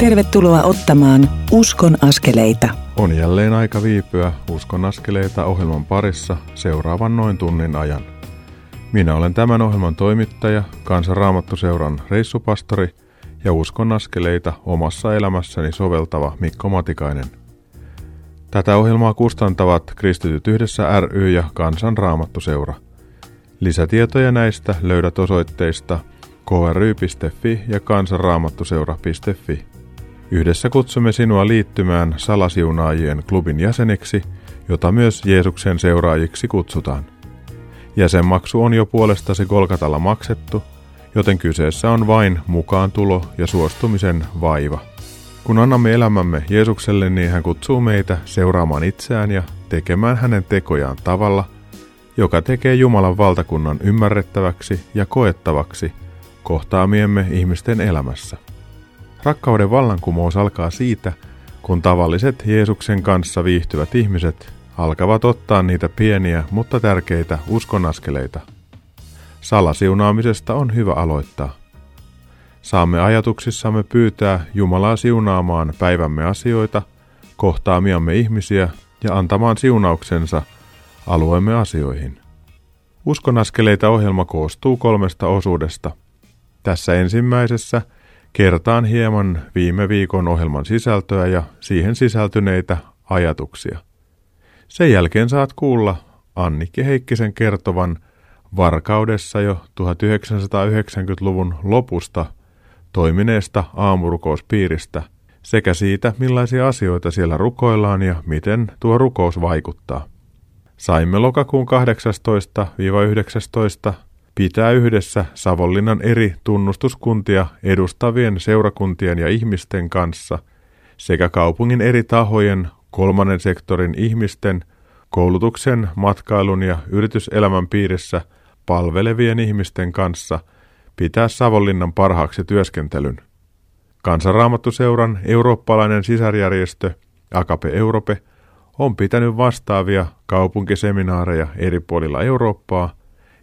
Tervetuloa ottamaan Uskon askeleita. On jälleen aika viipyä Uskon askeleita ohjelman parissa seuraavan noin tunnin ajan. Minä olen tämän ohjelman toimittaja, Kansanraamattuseuran reissupastori ja Uskon askeleita omassa elämässäni soveltava Mikko Matikainen. Tätä ohjelmaa kustantavat Kristityt yhdessä ry ja Kansanraamattuseura. Lisätietoja näistä löydät osoitteista kry.fi ja kansanraamattuseura.fi. Yhdessä kutsumme sinua liittymään salasiunaajien klubin jäseneksi, jota myös Jeesuksen seuraajiksi kutsutaan. Jäsenmaksu on jo puolestasi Golgatalla maksettu, joten kyseessä on vain mukaan tulo ja suostumisen vaiva. Kun annamme elämämme Jeesukselle, niin hän kutsuu meitä seuraamaan itseään ja tekemään hänen tekojaan tavalla, joka tekee Jumalan valtakunnan ymmärrettäväksi ja koettavaksi kohtaamiemme ihmisten elämässä. Rakkauden vallankumous alkaa siitä, kun tavalliset Jeesuksen kanssa viihtyvät ihmiset alkavat ottaa niitä pieniä, mutta tärkeitä uskonaskeleita. Salasiunaamisesta on hyvä aloittaa. Saamme ajatuksissamme pyytää Jumalaa siunaamaan päivämme asioita, kohtaamiamme ihmisiä ja antamaan siunauksensa alueemme asioihin. Uskonaskeleita ohjelma koostuu kolmesta osuudesta. Tässä ensimmäisessä – Kertaan hieman viime viikon ohjelman sisältöä ja siihen sisältyneitä ajatuksia. Sen jälkeen saat kuulla Annikki Heikkisen kertovan Varkaudessa jo 1990-luvun lopusta toimineesta aamurukouspiiristä sekä siitä, millaisia asioita siellä rukoillaan ja miten tuo rukous vaikuttaa. Saimme lokakuun 18-19 pitää yhdessä Savonlinnan eri tunnustuskuntia edustavien seurakuntien ja ihmisten kanssa sekä kaupungin eri tahojen, kolmannen sektorin ihmisten, koulutuksen, matkailun ja yrityselämän piirissä palvelevien ihmisten kanssa pitää Savonlinnan parhaaksi työskentelyn. Kansanraamattuseuran eurooppalainen sisarjärjestö Akape Europe on pitänyt vastaavia kaupunkiseminaareja eri puolilla Eurooppaa –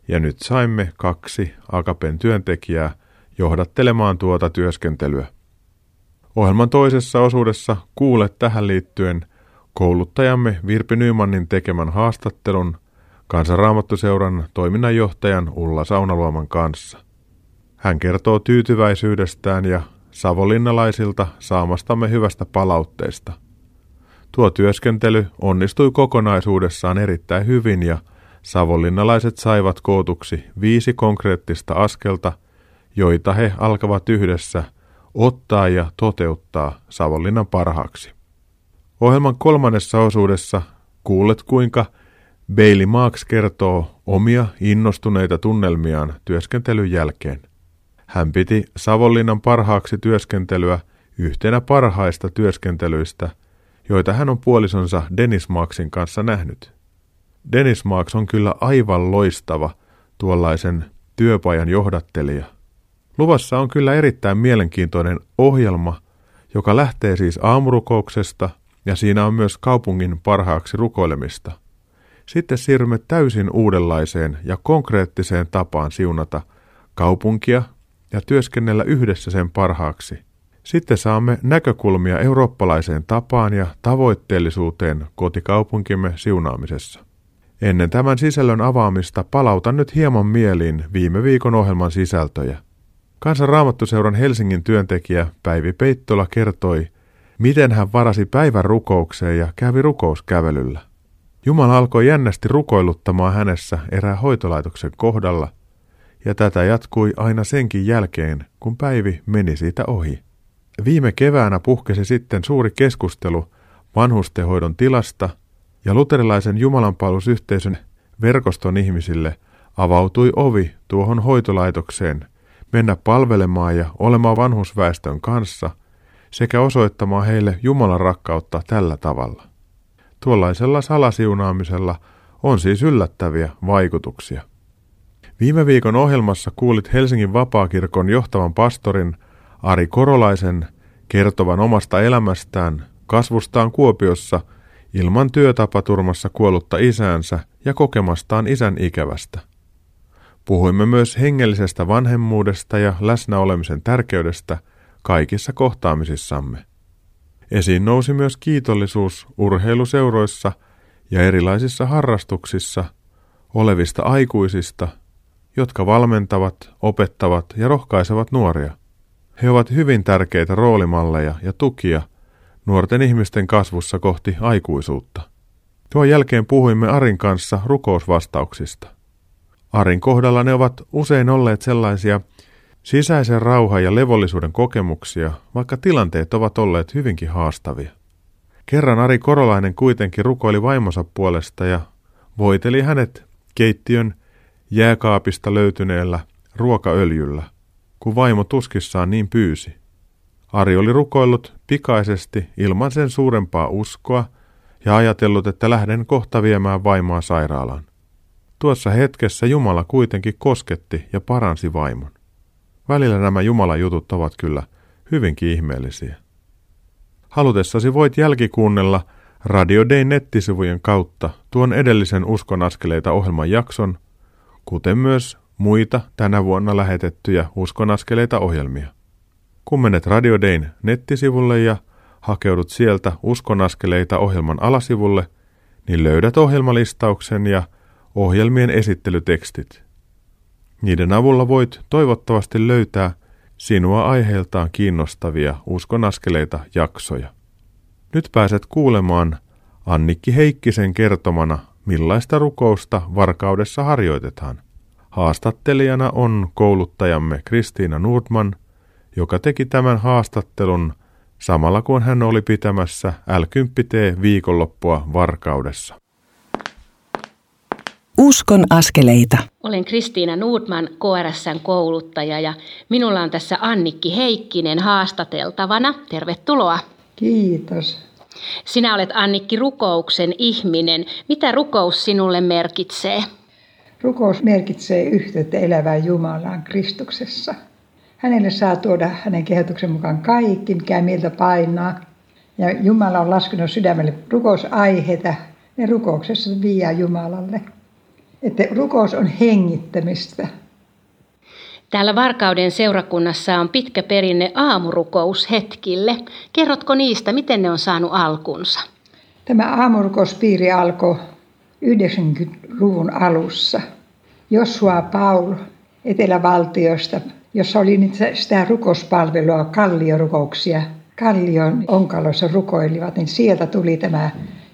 ja nyt saimme kaksi Akapen työntekijää johdattelemaan tuota työskentelyä. Ohjelman toisessa osuudessa kuulet tähän liittyen kouluttajamme Virpi Nymanin tekemän haastattelun Kansanraamattuseuran toiminnanjohtajan Ulla Saunaluoman kanssa. Hän kertoo tyytyväisyydestään ja savolinnalaisilta saamastamme hyvästä palautteesta. Tuo työskentely onnistui kokonaisuudessaan erittäin hyvin ja Savonlinnalaiset saivat kootuksi viisi konkreettista askelta, joita he alkavat yhdessä ottaa ja toteuttaa Savonlinnan parhaaksi. Ohjelman kolmannessa osuudessa kuulet kuinka Bailey Marks kertoo omia innostuneita tunnelmiaan työskentelyn jälkeen. Hän piti Savonlinnan parhaaksi työskentelyä yhtenä parhaista työskentelyistä, joita hän on puolisonsa Dennis Marksin kanssa nähnyt. Dennis Marks on kyllä aivan loistava tuollaisen työpajan johdattelija. Luvassa on kyllä erittäin mielenkiintoinen ohjelma, joka lähtee siis aamurukouksesta ja siinä on myös kaupungin parhaaksi rukoilemista. Sitten siirrymme täysin uudenlaiseen ja konkreettiseen tapaan siunata kaupunkia ja työskennellä yhdessä sen parhaaksi. Sitten saamme näkökulmia eurooppalaiseen tapaan ja tavoitteellisuuteen kotikaupunkimme siunaamisessa. Ennen tämän sisällön avaamista palautan nyt hieman mieliin viime viikon ohjelman sisältöjä. Kansanraamattuseuran Helsingin työntekijä Päivi Peittola kertoi, miten hän varasi päivän rukoukseen ja kävi rukouskävelyllä. Jumala alkoi jännästi rukoiluttamaan hänessä erään hoitolaitoksen kohdalla, ja tätä jatkui aina senkin jälkeen, kun Päivi meni siitä ohi. Viime keväänä puhkesi sitten suuri keskustelu vanhustenhoidon tilasta – ja luterilaisen jumalanpalvelusyhteisön verkoston ihmisille avautui ovi tuohon hoitolaitokseen mennä palvelemaan ja olemaan vanhusväestön kanssa sekä osoittamaan heille Jumalan rakkautta tällä tavalla. Tuollaisella salasiunaamisella on siis yllättäviä vaikutuksia. Viime viikon ohjelmassa kuulit Helsingin vapaakirkon johtavan pastorin Ari Korolaisen kertovan omasta elämästään, kasvustaan Kuopiossa – ilman työtapaturmassa kuollutta isäänsä ja kokemastaan isän ikävästä. Puhuimme myös hengellisestä vanhemmuudesta ja läsnäolemisen tärkeydestä kaikissa kohtaamisissamme. Esiin nousi myös kiitollisuus urheiluseuroissa ja erilaisissa harrastuksissa olevista aikuisista, jotka valmentavat, opettavat ja rohkaisevat nuoria. He ovat hyvin tärkeitä roolimalleja ja tukia nuorten ihmisten kasvussa kohti aikuisuutta. Tuon jälkeen puhuimme Arin kanssa rukousvastauksista. Arin kohdalla ne ovat usein olleet sellaisia sisäisen rauhan ja levollisuuden kokemuksia, vaikka tilanteet ovat olleet hyvinkin haastavia. Kerran Ari Korolainen kuitenkin rukoili vaimonsa puolesta ja voiteli hänet keittiön jääkaapista löytyneellä ruokaöljyllä, kun vaimo tuskissaan niin pyysi. Ari oli rukoillut pikaisesti ilman sen suurempaa uskoa ja ajatellut, että lähden kohta viemään vaimoa sairaalaan. Tuossa hetkessä Jumala kuitenkin kosketti ja paransi vaimon. Välillä nämä Jumalan jutut ovat kyllä hyvinkin ihmeellisiä. Halutessasi voit jälkikuunnella Radio Day nettisivujen kautta tuon edellisen Uskon askeleita ohjelman jakson, kuten myös muita tänä vuonna lähetettyjä Uskon askeleita ohjelmia. Kun menet Radio Dayn nettisivulle ja hakeudut sieltä Uskon askeleita ohjelman alasivulle, niin löydät ohjelmalistauksen ja ohjelmien esittelytekstit. Niiden avulla voit toivottavasti löytää sinua aiheeltaan kiinnostavia uskonaskeleita jaksoja. Nyt pääset kuulemaan Annikki Heikkisen kertomana, millaista rukousta varkaudessa harjoitetaan. Haastattelijana on kouluttajamme Kristiina Nordman, joka teki tämän haastattelun samalla kun hän oli pitämässä L10T viikonloppua Varkaudessa. Uskon askeleita. Olen Kristiina Nordman, KRSn kouluttaja ja minulla on tässä Annikki Heikkinen haastateltavana. Tervetuloa. Kiitos. Sinä olet Annikki rukouksen ihminen. Mitä rukous sinulle merkitsee? Rukous merkitsee yhteyttä elävään Jumalaan Kristuksessa. Hänelle saa tuoda hänen kehotuksen mukaan kaikki, mikä mieltä painaa. Ja Jumala on laskenut sydämelle rukousaiheita ja rukouksessa viiää Jumalalle. Että rukous on hengittämistä. Täällä Varkauden seurakunnassa on pitkä perinne aamurukoushetkille. Kerrotko niistä, miten ne on saanut alkunsa? Tämä aamurukouspiiri alkoi 90-luvun alussa. Joshua Paul Etelävaltiosta, jossa oli sitä rukouspalvelua, kalliorukouksia. Kallion onkaloissa rukoilivat, niin sieltä tuli tämä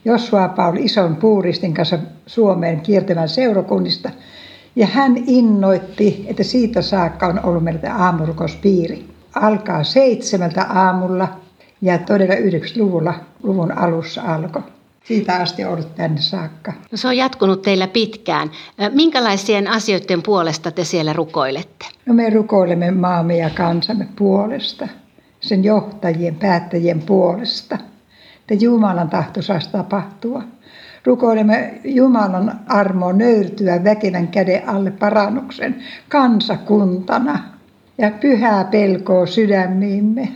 Joshua Paul ison puuristin kanssa Suomeen kiertämään seurakunnista. Ja hän innoitti, että siitä saakka on ollut meillä aamurukouspiiri. Alkaa seitsemältä aamulla ja todella 90-luvulla luvun alussa alkoi. Siitä asti ollut tänne saakka. No se on jatkunut teillä pitkään. Minkälaisien asioiden puolesta te siellä rukoilette? No me rukoilemme maamme ja kansamme puolesta, sen johtajien, päättäjien puolesta – että Jumalan tahto saisi tapahtua. Rukoilemme Jumalan armoa nöyrtyä väkevän käden alle parannuksen kansakuntana ja pyhää pelkoa sydämiimme,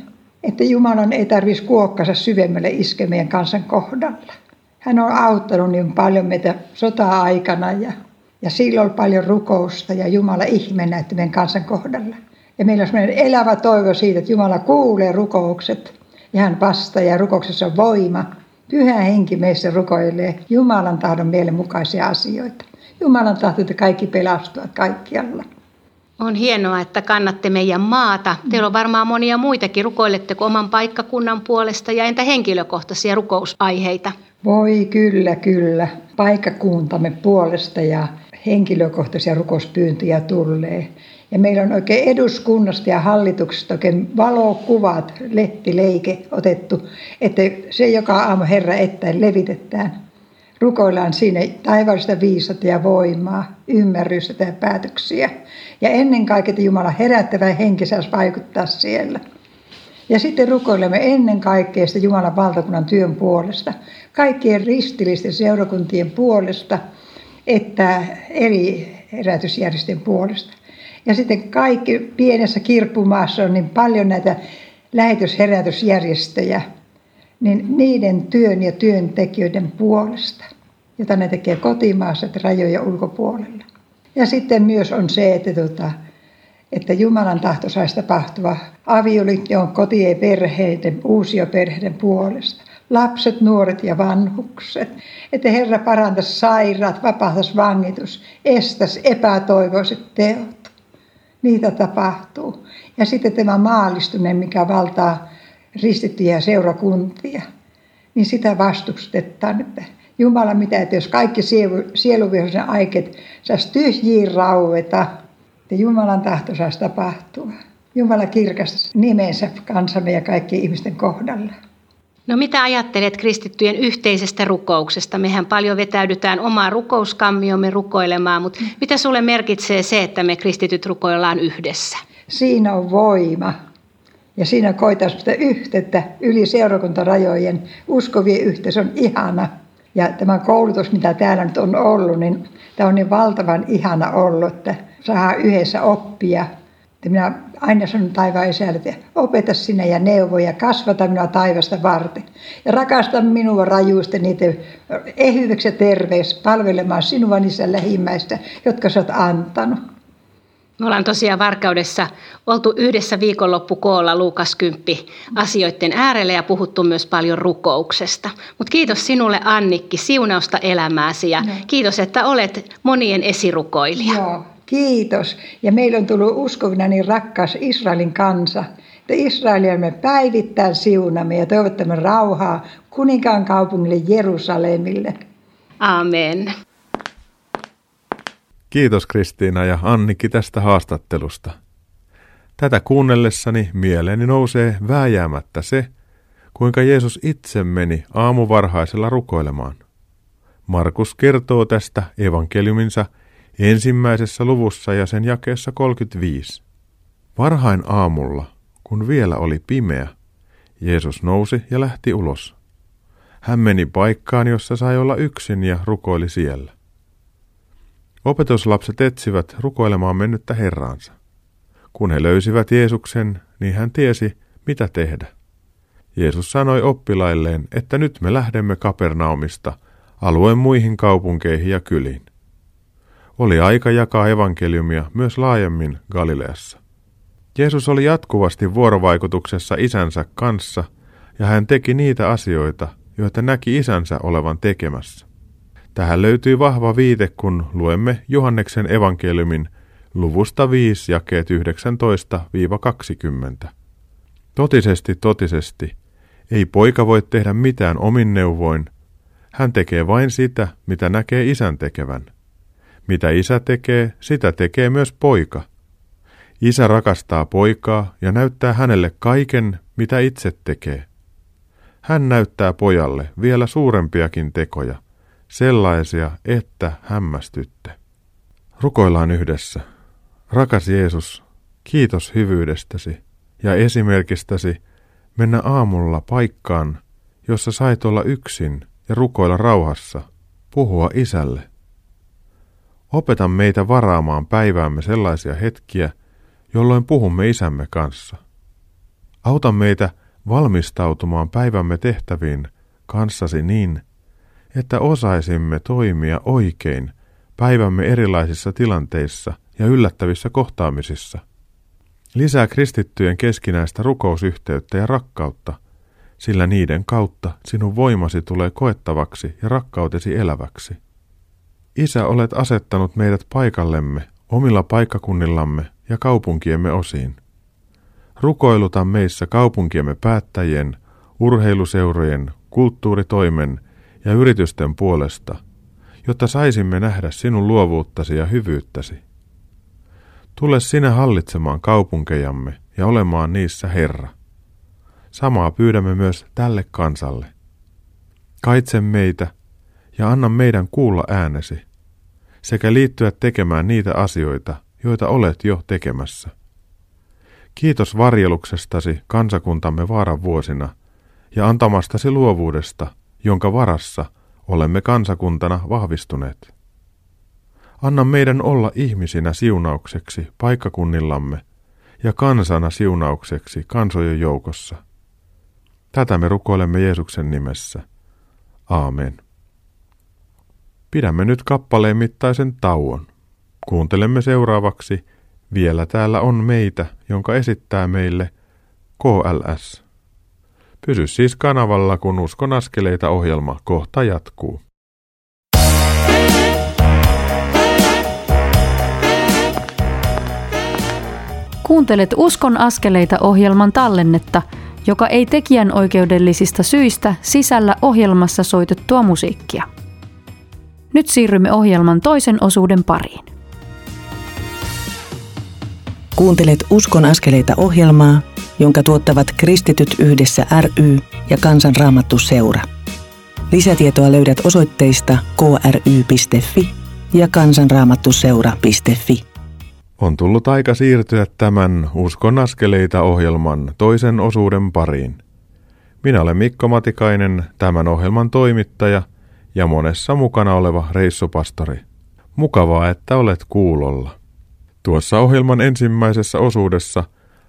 että Jumalan ei tarvitsisi kuokkansa syvemmälle iskemien kansan kohdalla. Hän on auttanut niin paljon meitä sota-aikana ja, ja silloin paljon rukousta ja Jumala ihme näyttämien kansan kohdalla. Ja meillä on sellainen elävä toivo siitä, että Jumala kuulee rukoukset ja hän vastaa ja rukouksessa on voima. Pyhä henki meissä rukoilee Jumalan tahdon mielen mukaisia asioita. Jumalan tahto, että kaikki pelastuvat kaikkialla. On hienoa, että kannatte meidän maata. Teillä on varmaan monia muitakin. Rukoiletteko oman paikkakunnan puolesta ja entä henkilökohtaisia rukousaiheita? Voi kyllä, kyllä. Paikkakuntamme puolesta ja henkilökohtaisia rukouspyyntöjä tulee. Ja meillä on oikein eduskunnasta ja hallituksesta oikein valokuvat, lehtileike otettu, että se joka aamu Herra että levitetään. Rukoillaan sinne taivaallista viisata ja voimaa, ymmärrystä ja päätöksiä. Ja ennen kaikkea, että Jumala herättävä henki saisi vaikuttaa siellä. Ja sitten rukoilemme ennen kaikkea sitä Jumalan valtakunnan työn puolesta, kaikkien ristillisten seurakuntien puolesta, että eri herätysjärjestöjen puolesta. Ja sitten kaikki pienessä kirppumaassa on niin paljon näitä lähetysherätysjärjestöjä, niin niiden työn ja työntekijöiden puolesta, jota ne tekee kotimaassa rajojen ulkopuolella. Ja sitten myös on se, että, tota, että Jumalan tahto saisi tapahtua avioliiton kotien perheiden, uusioperheiden puolesta. Lapset, nuoret ja vanhukset. Että Herra parantaisi sairaat, vapahtaisi vangitus, estäisi epätoivoiset teot. Niitä tapahtuu. Ja sitten tämä maallistuminen, mikä valtaa ristittyjä seurakuntia, niin sitä vastustetaan, että Jumala mitä, että jos kaikki sieluvihollisen aikeet saisi tyhjiin raueta, että Jumalan tahto saisi tapahtua. Jumala kirkasta nimensä kansamme ja kaikkien ihmisten kohdalla. No mitä ajattelet kristittyjen yhteisestä rukouksesta? Mehän paljon vetäydytään omaa rukouskammiomme rukoilemaan, mutta mitä sulle merkitsee se, että me kristityt rukoillaan yhdessä? Siinä on voima. Ja siinä koetaan sitä yhteyttä yli seurakuntarajojen. Uskovien yhteys on ihana. Ja tämä koulutus, mitä täällä nyt on ollut, niin tämä on niin valtavan ihana ollut, että saa yhdessä oppia. Että minä aina sanon taivaan isälle, että opeta sinä ja neuvo ja kasvata minua taivasta varten. Ja rakasta minua rajuusti niitä ehyväksi ja terveys palvelemaan sinua niissä lähimmäistä, jotka sä oot antanut. Me ollaan tosiaan Varkaudessa oltu yhdessä viikonloppukoolla Luukas 10 asioiden äärellä ja puhuttu myös paljon rukouksesta. Mutta kiitos sinulle Annikki siunausta elämääsi ja no. kiitos, että olet monien esirukoilija. Joo, kiitos. Ja meillä on tullut uskovina niin rakkas Israelin kansa, että Israelia me päivittäin siunamme ja toivottamme rauhaa kuninkaan kaupungille Jerusalemille. Amen. Kiitos Kristiina ja Annikki tästä haastattelusta. Tätä kuunnellessani mieleeni nousee vääjäämättä se, kuinka Jeesus itse meni aamuvarhaisella rukoilemaan. Markus kertoo tästä evankeliuminsa ensimmäisessä luvussa ja sen jakeessa 35. Varhain aamulla, kun vielä oli pimeä, Jeesus nousi ja lähti ulos. Hän meni paikkaan, jossa sai olla yksin ja rukoili siellä. Opetuslapset etsivät rukoilemaan mennyttä Herraansa. Kun he löysivät Jeesuksen, niin hän tiesi, mitä tehdä. Jeesus sanoi oppilailleen, että nyt me lähdemme Kapernaumista alueen muihin kaupunkeihin ja kyliin. Oli aika jakaa evankeliumia myös laajemmin Galileassa. Jeesus oli jatkuvasti vuorovaikutuksessa isänsä kanssa, ja hän teki niitä asioita, joita näki isänsä olevan tekemässä. Tähän löytyy vahva viite, kun luemme Johanneksen evankeliumin luvusta 5 jakeet 19-20. Totisesti, totisesti, ei poika voi tehdä mitään omin neuvoin. Hän tekee vain sitä, mitä näkee isän tekevän. Mitä isä tekee, sitä tekee myös poika. Isä rakastaa poikaa ja näyttää hänelle kaiken, mitä itse tekee. Hän näyttää pojalle vielä suurempiakin tekoja – sellaisia, että hämmästytte. Rukoillaan yhdessä. Rakas Jeesus, kiitos hyvyydestäsi ja esimerkistäsi mennä aamulla paikkaan, jossa sait olla yksin ja rukoilla rauhassa, puhua isälle. Opeta meitä varaamaan päiväämme sellaisia hetkiä, jolloin puhumme isämme kanssa. Auta meitä valmistautumaan päivämme tehtäviin kanssasi niin, että osaisimme toimia oikein päivämme erilaisissa tilanteissa ja yllättävissä kohtaamisissa. Lisää kristittyjen keskinäistä rukousyhteyttä ja rakkautta, sillä niiden kautta sinun voimasi tulee koettavaksi ja rakkautesi eläväksi. Isä, olet asettanut meidät paikallemme, omilla paikkakunnillamme ja kaupunkiemme osiin. Rukoiluta meissä kaupunkiemme päättäjien, urheiluseurojen, kulttuuritoimen ja yritysten puolesta, jotta saisimme nähdä sinun luovuuttasi ja hyvyyttäsi. Tule sinä hallitsemaan kaupunkejamme ja olemaan niissä Herra. Samaa pyydämme myös tälle kansalle. Kaitse meitä ja anna meidän kuulla äänesi, sekä liittyä tekemään niitä asioita, joita olet jo tekemässä. Kiitos varjeluksestasi kansakuntamme vaaran vuosina ja antamastasi luovuudesta, jonka varassa olemme kansakuntana vahvistuneet. Anna meidän olla ihmisinä siunaukseksi paikkakunnillamme ja kansana siunaukseksi kansojen joukossa. Tätä me rukoilemme Jeesuksen nimessä. Aamen. Pidämme nyt kappaleen mittaisen tauon. Kuuntelemme seuraavaksi Vielä täällä on meitä, jonka esittää meille KLS. Pysy siis kanavalla, kun Uskon askeleita ohjelma kohta jatkuu. Kuuntelet Uskon askeleita ohjelman tallennetta, joka ei tekijän oikeudellisista syistä sisällä ohjelmassa soitettua musiikkia. Nyt siirrymme ohjelman toisen osuuden pariin. Kuuntelet Uskon askeleita ohjelmaa, jonka tuottavat Kristityt yhdessä ry ja Kansanraamattu seura. Lisätietoa löydät osoitteista kry.fi ja kansanraamattuseura.fi. On tullut aika siirtyä tämän Uskon askeleita ohjelman toisen osuuden pariin. Minä olen Mikko Matikainen, tämän ohjelman toimittaja ja monessa mukana oleva reissupastori. Mukavaa, että olet kuulolla. Tuossa ohjelman ensimmäisessä osuudessa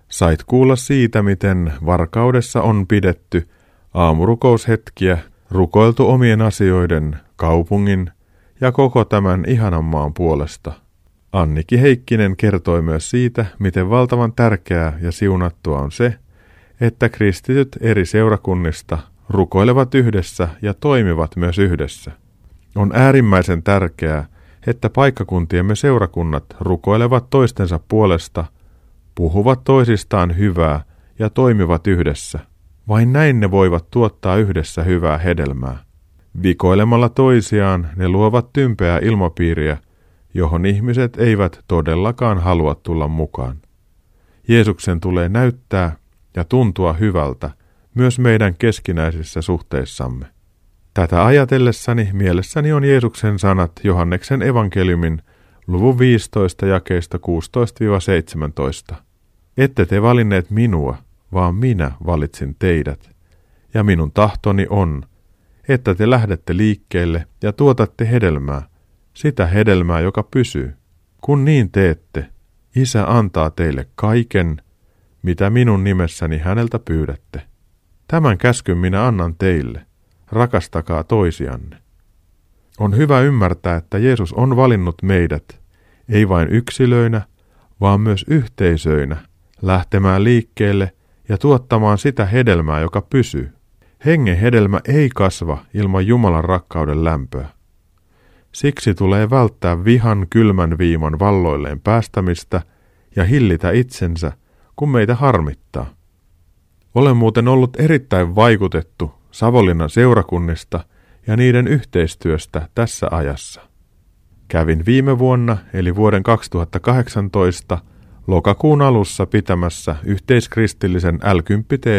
sait kuulla siitä, miten varkaudessa on pidetty aamurukoushetkiä, rukoiltu omien asioiden, kaupungin ja koko tämän ihanan maan puolesta – Anniki Heikkinen kertoi myös siitä, miten valtavan tärkeää ja siunattua on se, että kristityt eri seurakunnista rukoilevat yhdessä ja toimivat myös yhdessä. On äärimmäisen tärkeää, että paikkakuntiemme seurakunnat rukoilevat toistensa puolesta, puhuvat toisistaan hyvää ja toimivat yhdessä. Vain näin ne voivat tuottaa yhdessä hyvää hedelmää. Vikoilemalla toisiaan ne luovat tympeää ilmapiiriä, johon ihmiset eivät todellakaan halua tulla mukaan. Jeesuksen tulee näyttää ja tuntua hyvältä myös meidän keskinäisissä suhteissamme. Tätä ajatellessani mielessäni on Jeesuksen sanat Johanneksen evankeliumin luvun 15 jakeista 16-17. Ette te valinneet minua, vaan minä valitsin teidät. Ja minun tahtoni on, että te lähdette liikkeelle ja tuotatte hedelmää, sitä hedelmää, joka pysyy. Kun niin teette, Isä antaa teille kaiken, mitä minun nimessäni häneltä pyydätte. Tämän käskyn minä annan teille. Rakastakaa toisianne. On hyvä ymmärtää, että Jeesus on valinnut meidät, ei vain yksilöinä, vaan myös yhteisöinä, lähtemään liikkeelle ja tuottamaan sitä hedelmää, joka pysyy. Hengen hedelmä ei kasva ilman Jumalan rakkauden lämpöä. Siksi tulee välttää vihan kylmän viiman valloilleen päästämistä ja hillitä itsensä, kun meitä harmittaa. Olen muuten ollut erittäin vaikutettu Savonlinnan seurakunnista ja niiden yhteistyöstä tässä ajassa. Kävin viime vuonna, eli vuoden 2018, lokakuun alussa pitämässä yhteiskristillisen l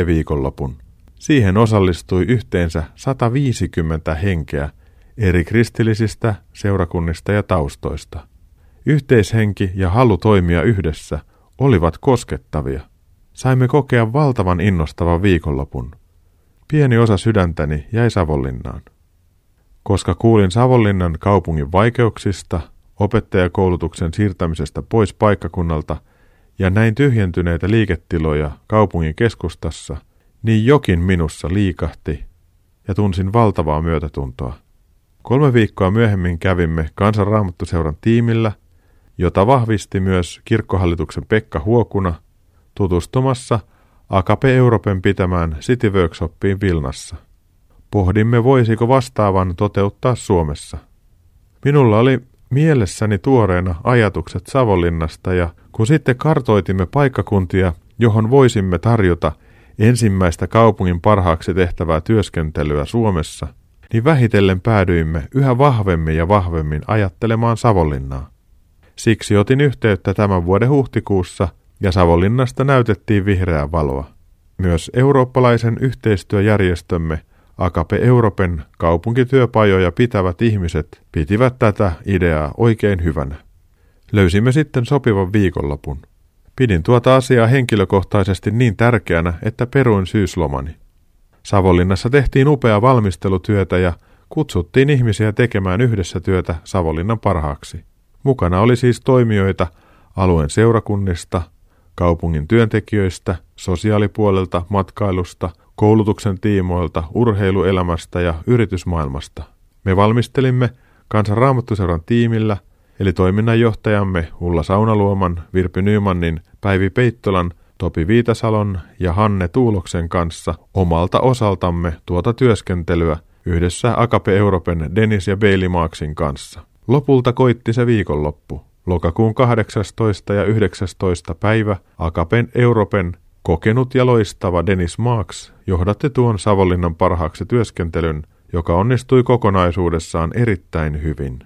viikonlopun. Siihen osallistui yhteensä 150 henkeä eri kristillisistä seurakunnista ja taustoista. Yhteishenki ja halu toimia yhdessä olivat koskettavia. Saimme kokea valtavan innostavan viikonlopun. Pieni osa sydäntäni jäi Savonlinnaan. Koska kuulin Savonlinnan kaupungin vaikeuksista, opettajakoulutuksen siirtämisestä pois paikkakunnalta ja näin tyhjentyneitä liiketiloja kaupungin keskustassa, niin jokin minussa liikahti ja tunsin valtavaa myötätuntoa. Kolme viikkoa myöhemmin kävimme kansanraamattuseuran tiimillä, jota vahvisti myös kirkkohallituksen Pekka Huokuna tutustumassa Akape Euroopan pitämään City Workshopiin Vilnassa. Pohdimme, voisiko vastaavan toteuttaa Suomessa. Minulla oli mielessäni tuoreena ajatukset Savonlinnasta ja kun sitten kartoitimme paikkakuntia, johon voisimme tarjota ensimmäistä kaupungin parhaaksi tehtävää työskentelyä Suomessa – niin vähitellen päädyimme yhä vahvemmin ja vahvemmin ajattelemaan Savonlinnaa. Siksi otin yhteyttä tämän vuoden huhtikuussa ja Savonlinnasta näytettiin vihreää valoa. Myös eurooppalaisen yhteistyöjärjestömme Akape Euroopan kaupunkityöpajoja pitävät ihmiset pitivät tätä ideaa oikein hyvänä. Löysimme sitten sopivan viikonlopun. Pidin tuota asiaa henkilökohtaisesti niin tärkeänä, että peruin syyslomani. Savonlinnassa tehtiin upea valmistelutyötä ja kutsuttiin ihmisiä tekemään yhdessä työtä Savonlinnan parhaaksi. Mukana oli siis toimijoita alueen seurakunnista, kaupungin työntekijöistä, sosiaalipuolelta, matkailusta, koulutuksen tiimoilta, urheiluelämästä ja yritysmaailmasta. Me valmistelimme kansanraamattuseuran tiimillä eli toiminnanjohtajamme Ulla Saunaluoman, Virpi Nymanin, Päivi Peittolan, Topi Viitasalon ja Hanne Tuuloksen kanssa omalta osaltamme tuota työskentelyä yhdessä Akape Europen Dennis ja Bailey Marksin kanssa. Lopulta koitti se viikonloppu. Lokakuun 18. ja 19. päivä Akapen Europen kokenut ja loistava Dennis Marks johdatti tuon Savonlinnan parhaaksi työskentelyn, joka onnistui kokonaisuudessaan erittäin hyvin.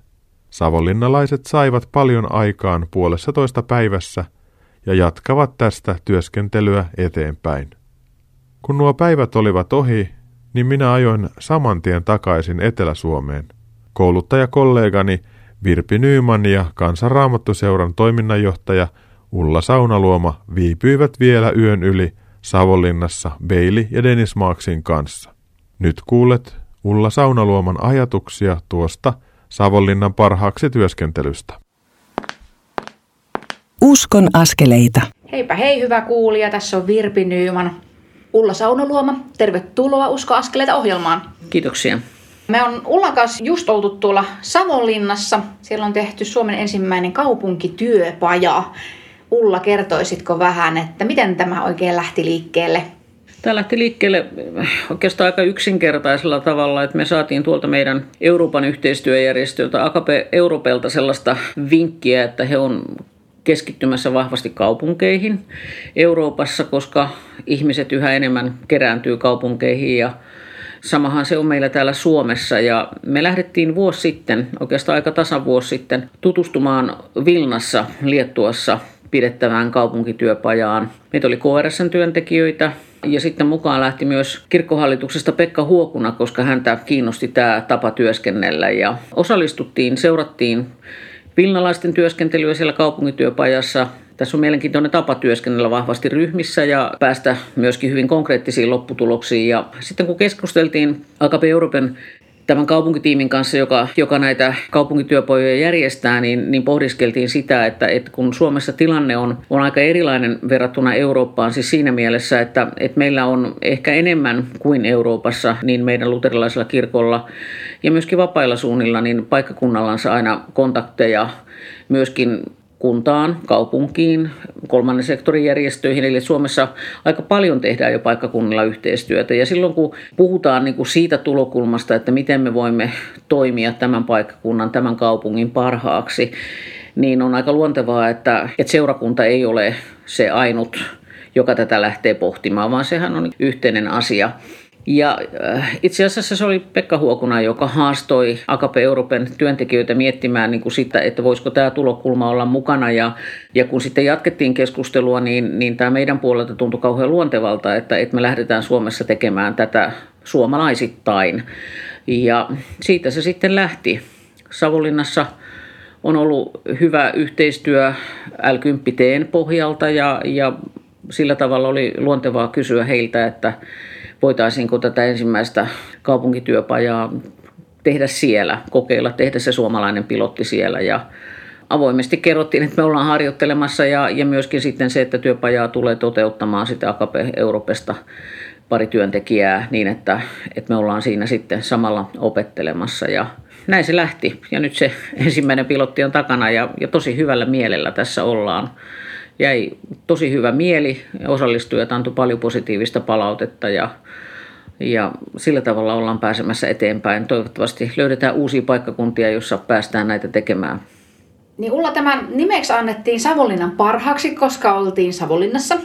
Savonlinnalaiset saivat paljon aikaan puolessa toista päivässä ja jatkavat tästä työskentelyä eteenpäin. Kun nuo päivät olivat ohi, niin minä ajoin saman tien takaisin Etelä-Suomeen. Kouluttajakollegani Virpi Nyyman ja Kansanraamattuseuran toiminnanjohtaja Ulla Saunaluoma viipyivät vielä yön yli Savonlinnassa Beili ja Dennis Marksin kanssa. Nyt kuulet Ulla Saunaluoman ajatuksia tuosta Savonlinnan parhaaksi työskentelystä. Uskon askeleita. Heipä hei hyvä kuulija, tässä on Virpi Nyyman. Ulla Saunaluoma, tervetuloa Usko askeleita ohjelmaan. Kiitoksia. Me on Ullan kanssa just oltu tuolla Savonlinnassa. Siellä on tehty Suomen ensimmäinen kaupunkityöpaja. Ulla, kertoisitko vähän, että miten tämä oikein lähti liikkeelle? Tämä lähti liikkeelle oikeastaan aika yksinkertaisella tavalla, että me saatiin tuolta meidän Euroopan yhteistyöjärjestöltä Akape Europelta sellaista vinkkiä, että he on keskittymässä vahvasti kaupunkeihin Euroopassa, koska ihmiset yhä enemmän kerääntyy kaupunkeihin ja Samahan se on meillä täällä Suomessa ja me lähdettiin vuosi sitten, oikeastaan aika tasan vuosi sitten, tutustumaan Vilnassa, Liettuassa pidettävään kaupunkityöpajaan. Meitä oli KRSn työntekijöitä ja sitten mukaan lähti myös kirkkohallituksesta Pekka Huokuna, koska häntä kiinnosti tämä tapa työskennellä ja osallistuttiin, seurattiin vilnalaisten työskentelyä siellä kaupunkityöpajassa. Tässä on mielenkiintoinen tapa työskennellä vahvasti ryhmissä ja päästä myöskin hyvin konkreettisiin lopputuloksiin. Ja sitten kun keskusteltiin AKP Euroopan tämän kaupunkitiimin kanssa, joka, joka näitä kaupunkityöpajoja järjestää, niin, niin pohdiskeltiin sitä, että, että kun Suomessa tilanne on, on aika erilainen verrattuna Eurooppaan, siis siinä mielessä, että, että meillä on ehkä enemmän kuin Euroopassa, niin meidän luterilaisella kirkolla ja myöskin vapailla suunnilla, niin paikkakunnallansa aina kontakteja myöskin kuntaan, kaupunkiin, kolmannen sektorin järjestöihin. Eli Suomessa aika paljon tehdään jo paikkakunnilla yhteistyötä. Ja silloin kun puhutaan niin kuin siitä tulokulmasta, että miten me voimme toimia tämän paikkakunnan, tämän kaupungin parhaaksi, niin on aika luontevaa, että, että seurakunta ei ole se ainut, joka tätä lähtee pohtimaan, vaan sehän on yhteinen asia. Ja äh, itse asiassa se oli Pekka Huokuna, joka haastoi Akape Euroopan työntekijöitä miettimään niin kuin sitä, että voisiko tämä tulokulma olla mukana. Ja, ja kun sitten jatkettiin keskustelua, niin, niin tämä meidän puolelta tuntui kauhean luontevalta, että, että me lähdetään Suomessa tekemään tätä suomalaisittain. Ja siitä se sitten lähti. Savonlinnassa on ollut hyvä yhteistyö L10 pohjalta ja, ja sillä tavalla oli luontevaa kysyä heiltä, että voitaisiinko tätä ensimmäistä kaupunkityöpajaa tehdä siellä, kokeilla, tehdä se suomalainen pilotti siellä. Ja avoimesti kerrottiin, että me ollaan harjoittelemassa ja, ja myöskin sitten se, että työpajaa tulee toteuttamaan sitä Akape Europesta pari työntekijää niin, että, että me ollaan siinä sitten samalla opettelemassa. Ja näin se lähti. Ja nyt se ensimmäinen pilotti on takana ja, ja tosi hyvällä mielellä tässä ollaan jäi tosi hyvä mieli. Osallistujat antoi paljon positiivista palautetta ja, ja sillä tavalla ollaan pääsemässä eteenpäin. Toivottavasti löydetään uusia paikkakuntia, joissa päästään näitä tekemään. Niin Ulla, tämän nimeksi annettiin Savonlinnan parhaaksi, koska oltiin Savonlinnassa.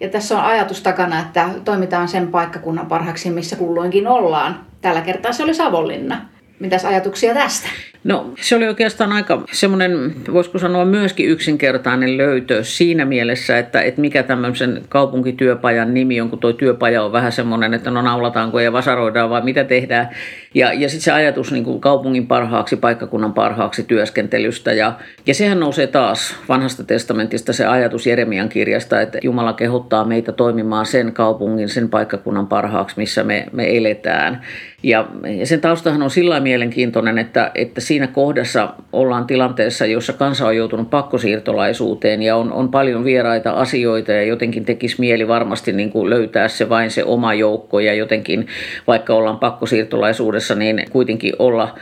Ja tässä on ajatus takana, että toimitaan sen paikkakunnan parhaaksi, missä kulloinkin ollaan. Tällä kertaa se oli Savonlinna. Mitäs ajatuksia tästä? No se oli oikeastaan aika semmoinen, voisiko sanoa myöskin yksinkertainen löytö siinä mielessä, että, että mikä tämmöisen kaupunkityöpajan nimi on, kun tuo työpaja on vähän semmoinen, että no naulataanko ja vasaroidaan vai mitä tehdään. Ja, ja sitten se ajatus niin kuin kaupungin parhaaksi, paikkakunnan parhaaksi työskentelystä. Ja, ja sehän nousee taas vanhasta testamentista se ajatus Jeremian kirjasta, että Jumala kehottaa meitä toimimaan sen kaupungin, sen paikkakunnan parhaaksi, missä me, me eletään. Ja, ja sen taustahan on sillä mielenkiintoinen, että, että siinä kohdassa ollaan tilanteessa, jossa kansa on joutunut pakkosiirtolaisuuteen ja on, on paljon vieraita asioita ja jotenkin tekisi mieli varmasti niin kuin löytää se vain se oma joukko ja jotenkin vaikka ollaan pakkosiirtolaisuudessa, niin kuitenkin olla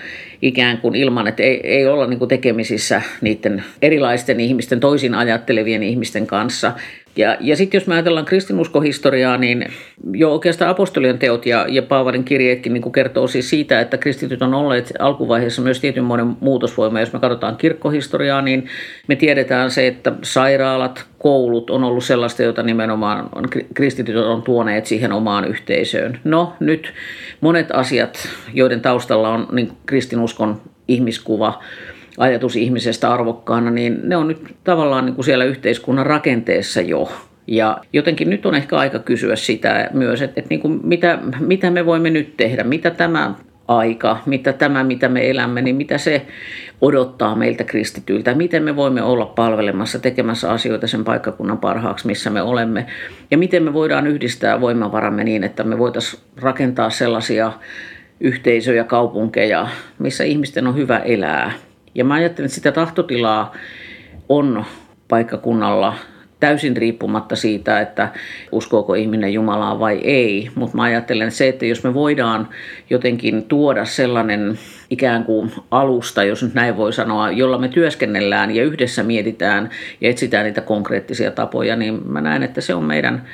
ikään kuin ilman, että ei, ei olla niin kuin tekemisissä niiden erilaisten ihmisten, toisin ajattelevien ihmisten kanssa. Ja, ja sitten jos me ajatellaan kristinuskohistoriaa, niin jo oikeastaan apostolien teot ja, ja Paavalin kirjeetkin niin kertoo siis siitä, että kristityt on olleet alkuvaiheessa myös tietynmoinen muutosvoima. Jos me katsotaan kirkkohistoriaa, niin me tiedetään se, että sairaalat, koulut on ollut sellaista, jota nimenomaan kristityt on tuoneet siihen omaan yhteisöön. No nyt monet asiat, joiden taustalla on niin kristinuskon ihmiskuva, ajatus ihmisestä arvokkaana, niin ne on nyt tavallaan niin kuin siellä yhteiskunnan rakenteessa jo. Ja jotenkin nyt on ehkä aika kysyä sitä myös, että, että niin kuin mitä, mitä me voimme nyt tehdä, mitä tämä aika, mitä tämä, mitä me elämme, niin mitä se odottaa meiltä kristityiltä, miten me voimme olla palvelemassa, tekemässä asioita sen paikkakunnan parhaaksi, missä me olemme, ja miten me voidaan yhdistää voimavaramme niin, että me voitaisiin rakentaa sellaisia yhteisöjä, kaupunkeja, missä ihmisten on hyvä elää, ja mä ajattelen, että sitä tahtotilaa on paikkakunnalla täysin riippumatta siitä, että uskooko ihminen Jumalaa vai ei. Mutta mä ajattelen se, että jos me voidaan jotenkin tuoda sellainen ikään kuin alusta, jos nyt näin voi sanoa, jolla me työskennellään ja yhdessä mietitään ja etsitään niitä konkreettisia tapoja, niin mä näen, että se on meidän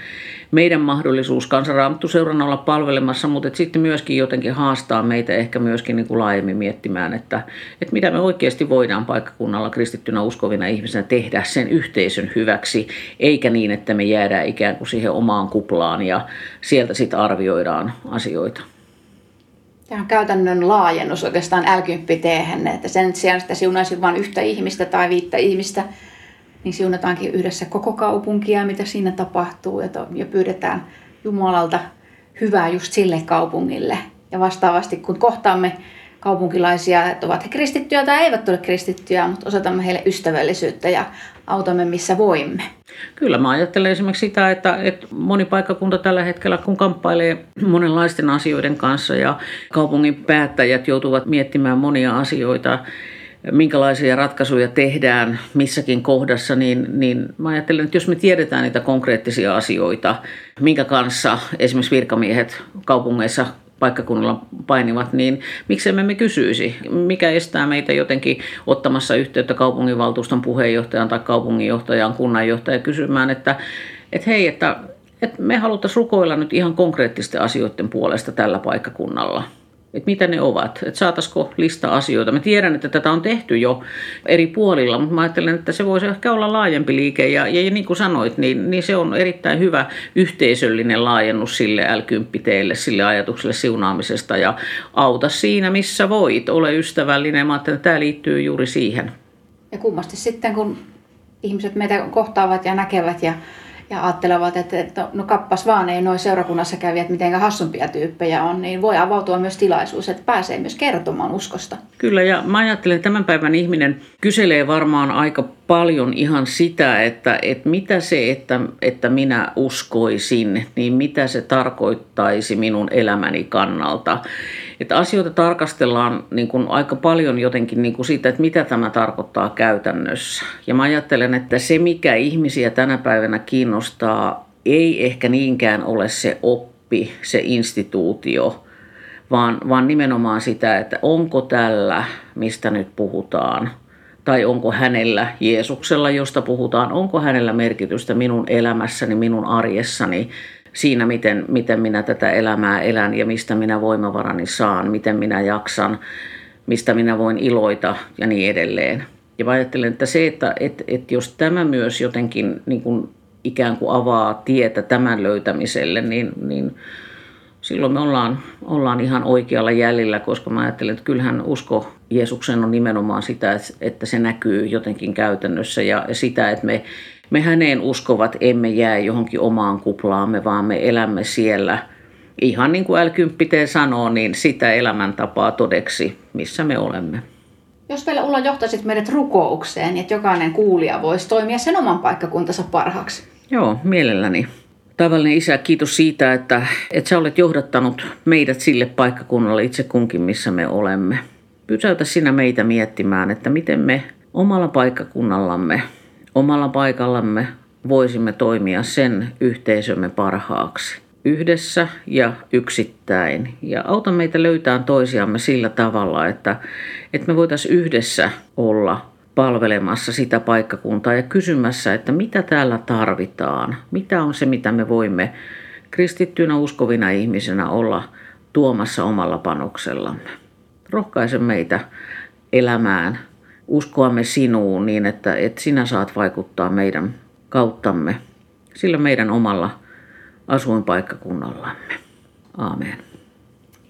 meidän mahdollisuus kansanraamattuseuran olla palvelemassa, mutta sitten myöskin jotenkin haastaa meitä ehkä myöskin niin kuin laajemmin miettimään, että, että mitä me oikeasti voidaan paikkakunnalla kristittynä uskovina ihmisenä tehdä sen yhteisön hyväksi, eikä niin, että me jäädään ikään kuin siihen omaan kuplaan ja sieltä sitten arvioidaan asioita. Tämä on käytännön laajennus oikeastaan l että sen sijaan sitä siunaisin vain yhtä ihmistä tai viittä ihmistä – niin siunataankin yhdessä koko kaupunkia, mitä siinä tapahtuu, ja, to, ja pyydetään Jumalalta hyvää just sille kaupungille. Ja vastaavasti, kun kohtaamme kaupunkilaisia, että ovat he kristittyjä tai eivät ole kristittyjä, mutta osoitamme heille ystävällisyyttä ja autamme missä voimme. Kyllä mä ajattelen esimerkiksi sitä, että, että moni paikkakunta tällä hetkellä, kun kamppailee monenlaisten asioiden kanssa ja kaupungin päättäjät joutuvat miettimään monia asioita, minkälaisia ratkaisuja tehdään missäkin kohdassa, niin, niin mä ajattelen, että jos me tiedetään niitä konkreettisia asioita, minkä kanssa esimerkiksi virkamiehet kaupungeissa paikkakunnalla painivat, niin miksei me kysyisi, mikä estää meitä jotenkin ottamassa yhteyttä kaupunginvaltuuston puheenjohtajan tai kaupunginjohtajan, kunnanjohtajan kysymään, että, että hei, että, että me haluttaisiin rukoilla nyt ihan konkreettisten asioiden puolesta tällä paikkakunnalla – että mitä ne ovat, että saataisiko lista asioita. Mä tiedän, että tätä on tehty jo eri puolilla, mutta mä ajattelen, että se voisi ehkä olla laajempi liike. Ja, ja niin kuin sanoit, niin, niin se on erittäin hyvä yhteisöllinen laajennus sille l sille ajatukselle siunaamisesta. Ja auta siinä, missä voit, ole ystävällinen. Mä ajattelen, että tämä liittyy juuri siihen. Ja kummasti sitten, kun ihmiset meitä kohtaavat ja näkevät ja ja ajattelevat, että, no kappas vaan ei noin seurakunnassa kävijät mitenkään hassumpia tyyppejä on, niin voi avautua myös tilaisuus, että pääsee myös kertomaan uskosta. Kyllä, ja mä ajattelen, että tämän päivän ihminen kyselee varmaan aika paljon ihan sitä, että, että mitä se, että, että minä uskoisin, niin mitä se tarkoittaisi minun elämäni kannalta. Että asioita tarkastellaan niin kuin aika paljon jotenkin niin kuin siitä, että mitä tämä tarkoittaa käytännössä. Ja mä ajattelen, että se mikä ihmisiä tänä päivänä kiinnostaa, ei ehkä niinkään ole se oppi, se instituutio, vaan, vaan nimenomaan sitä, että onko tällä, mistä nyt puhutaan, tai onko hänellä, Jeesuksella, josta puhutaan, onko hänellä merkitystä minun elämässäni, minun arjessani, siinä, miten, miten minä tätä elämää elän ja mistä minä voimavarani saan, miten minä jaksan, mistä minä voin iloita ja niin edelleen. Ja mä ajattelen, että se, että että että jos tämä myös jotenkin niin kuin ikään kuin avaa tietä tämän löytämiselle, niin, niin silloin me ollaan, ollaan ihan oikealla jäljellä, koska mä ajattelen, että kyllähän usko Jeesuksen on nimenomaan sitä, että se näkyy jotenkin käytännössä ja sitä, että me me häneen uskovat emme jää johonkin omaan kuplaamme, vaan me elämme siellä ihan niin kuin l sanoo, niin sitä elämäntapaa todeksi, missä me olemme. Jos vielä Ulla johtaisit meidät rukoukseen, niin että jokainen kuulija voisi toimia sen oman paikkakuntansa parhaaksi. Joo, mielelläni. Tavallinen isä, kiitos siitä, että, että sä olet johdattanut meidät sille paikkakunnalle itse kunkin, missä me olemme. Pysäytä sinä meitä miettimään, että miten me omalla paikkakunnallamme omalla paikallamme voisimme toimia sen yhteisömme parhaaksi. yhdessä ja yksittäin. Ja auta meitä löytämään toisiamme sillä tavalla, että, että me voitaisiin yhdessä olla palvelemassa sitä paikkakuntaa ja kysymässä, että mitä täällä tarvitaan, mitä on se, mitä me voimme kristittyinä uskovina ihmisenä olla tuomassa omalla panoksellamme. Rohkaise meitä elämään uskoamme sinuun niin, että, että sinä saat vaikuttaa meidän kauttamme sillä meidän omalla asuinpaikkakunnallamme. Aamen.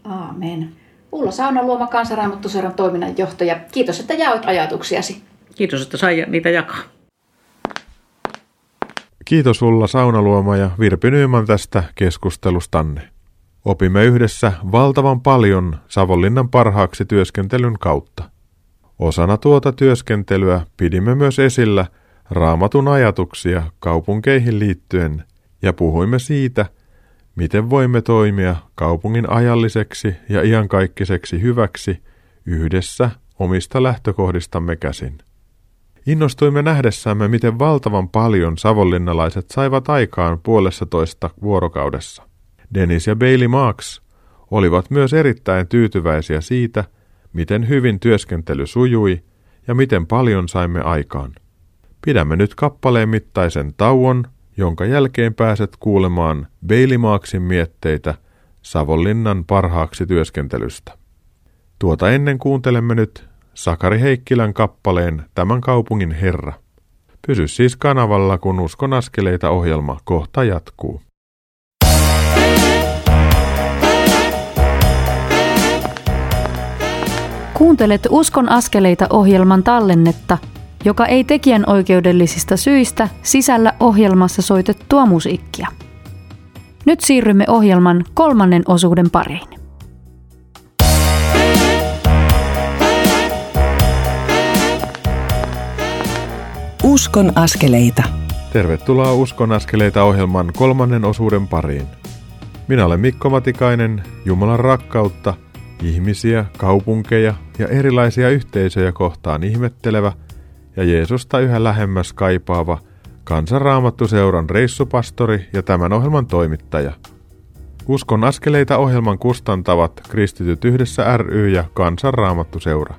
Aamen. Ulla Sauna, Luoma kansanraamattuseuran toiminnanjohtaja. Kiitos, että jaoit ajatuksiasi. Kiitos, että sai niitä jakaa. Kiitos Ulla Saunaluoma ja Virpi Nyyman tästä keskustelustanne. Opimme yhdessä valtavan paljon Savonlinnan parhaaksi työskentelyn kautta. Osana tuota työskentelyä pidimme myös esillä raamatun ajatuksia kaupunkeihin liittyen ja puhuimme siitä, miten voimme toimia kaupungin ajalliseksi ja iankaikkiseksi hyväksi yhdessä omista lähtökohdistamme käsin. Innostuimme nähdessämme, miten valtavan paljon savonlinnalaiset saivat aikaan puolessa toista vuorokaudessa. Dennis ja Bailey Marks olivat myös erittäin tyytyväisiä siitä, miten hyvin työskentely sujui ja miten paljon saimme aikaan. Pidämme nyt kappaleen mittaisen tauon, jonka jälkeen pääset kuulemaan Bailey Marksin mietteitä Savonlinnan parhaaksi työskentelystä. Tuota ennen kuuntelemme nyt Sakari Heikkilän kappaleen Tämän kaupungin herra. Pysy siis kanavalla, kun Uskon askeleita ohjelma kohta jatkuu. Kuuntelet Uskon askeleita ohjelman tallennetta, joka ei tekijän oikeudellisista syistä sisällä ohjelmassa soitettua musiikkia. Nyt siirrymme ohjelman kolmannen osuuden pariin. Uskon askeleita. Tervetuloa Uskon askeleita ohjelman kolmannen osuuden pariin. Minä olen Mikko Matikainen, Jumalan rakkautta, ihmisiä, kaupunkeja ja erilaisia yhteisöjä kohtaan ihmettelevä ja Jeesusta yhä lähemmäs kaipaava Kansanraamattuseuran reissupastori ja tämän ohjelman toimittaja. Uskon askeleita ohjelman kustantavat Kristityt yhdessä ry ja Kansanraamattuseura.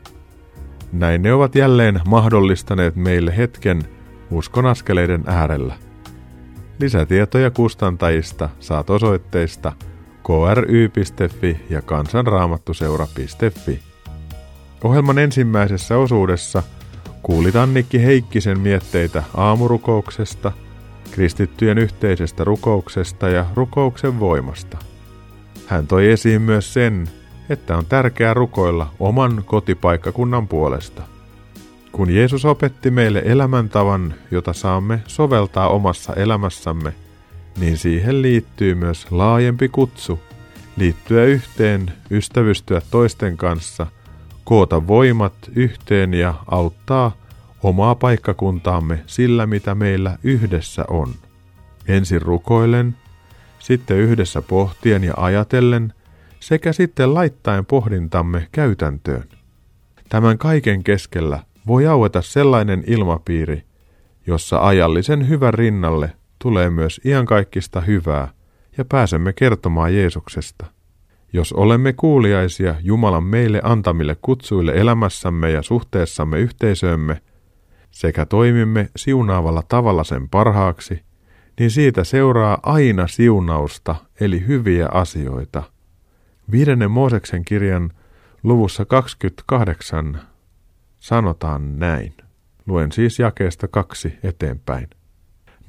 Näin ne ovat jälleen mahdollistaneet meille hetken uskonaskeleiden äärellä. Lisätietoja kustantajista saat osoitteista kry.fi ja kansanraamattuseura.fi. Ohjelman ensimmäisessä osuudessa kuulit Annikki Heikkisen mietteitä aamurukouksesta, kristittyjen yhteisestä rukouksesta ja rukouksen voimasta. Hän toi esiin myös sen, että on tärkeää rukoilla oman kotipaikkakunnan puolesta. Kun Jeesus opetti meille elämäntavan, jota saamme soveltaa omassa elämässämme, niin siihen liittyy myös laajempi kutsu liittyä yhteen, ystävystyä toisten kanssa, koota voimat yhteen ja auttaa omaa paikkakuntaamme sillä, mitä meillä yhdessä on. Ensin rukoilen, sitten yhdessä pohtien ja ajatellen – sekä sitten laittaen pohdintamme käytäntöön. Tämän kaiken keskellä voi aueta sellainen ilmapiiri, jossa ajallisen hyvän rinnalle tulee myös iankaikkista hyvää ja pääsemme kertomaan Jeesuksesta. Jos olemme kuuliaisia Jumalan meille antamille kutsuille elämässämme ja suhteessamme yhteisöömme, sekä toimimme siunaavalla tavalla sen parhaaksi, niin siitä seuraa aina siunausta eli hyviä asioita – Viidennen Mooseksen kirjan luvussa 28 sanotaan näin. Luen siis jakeesta kaksi eteenpäin.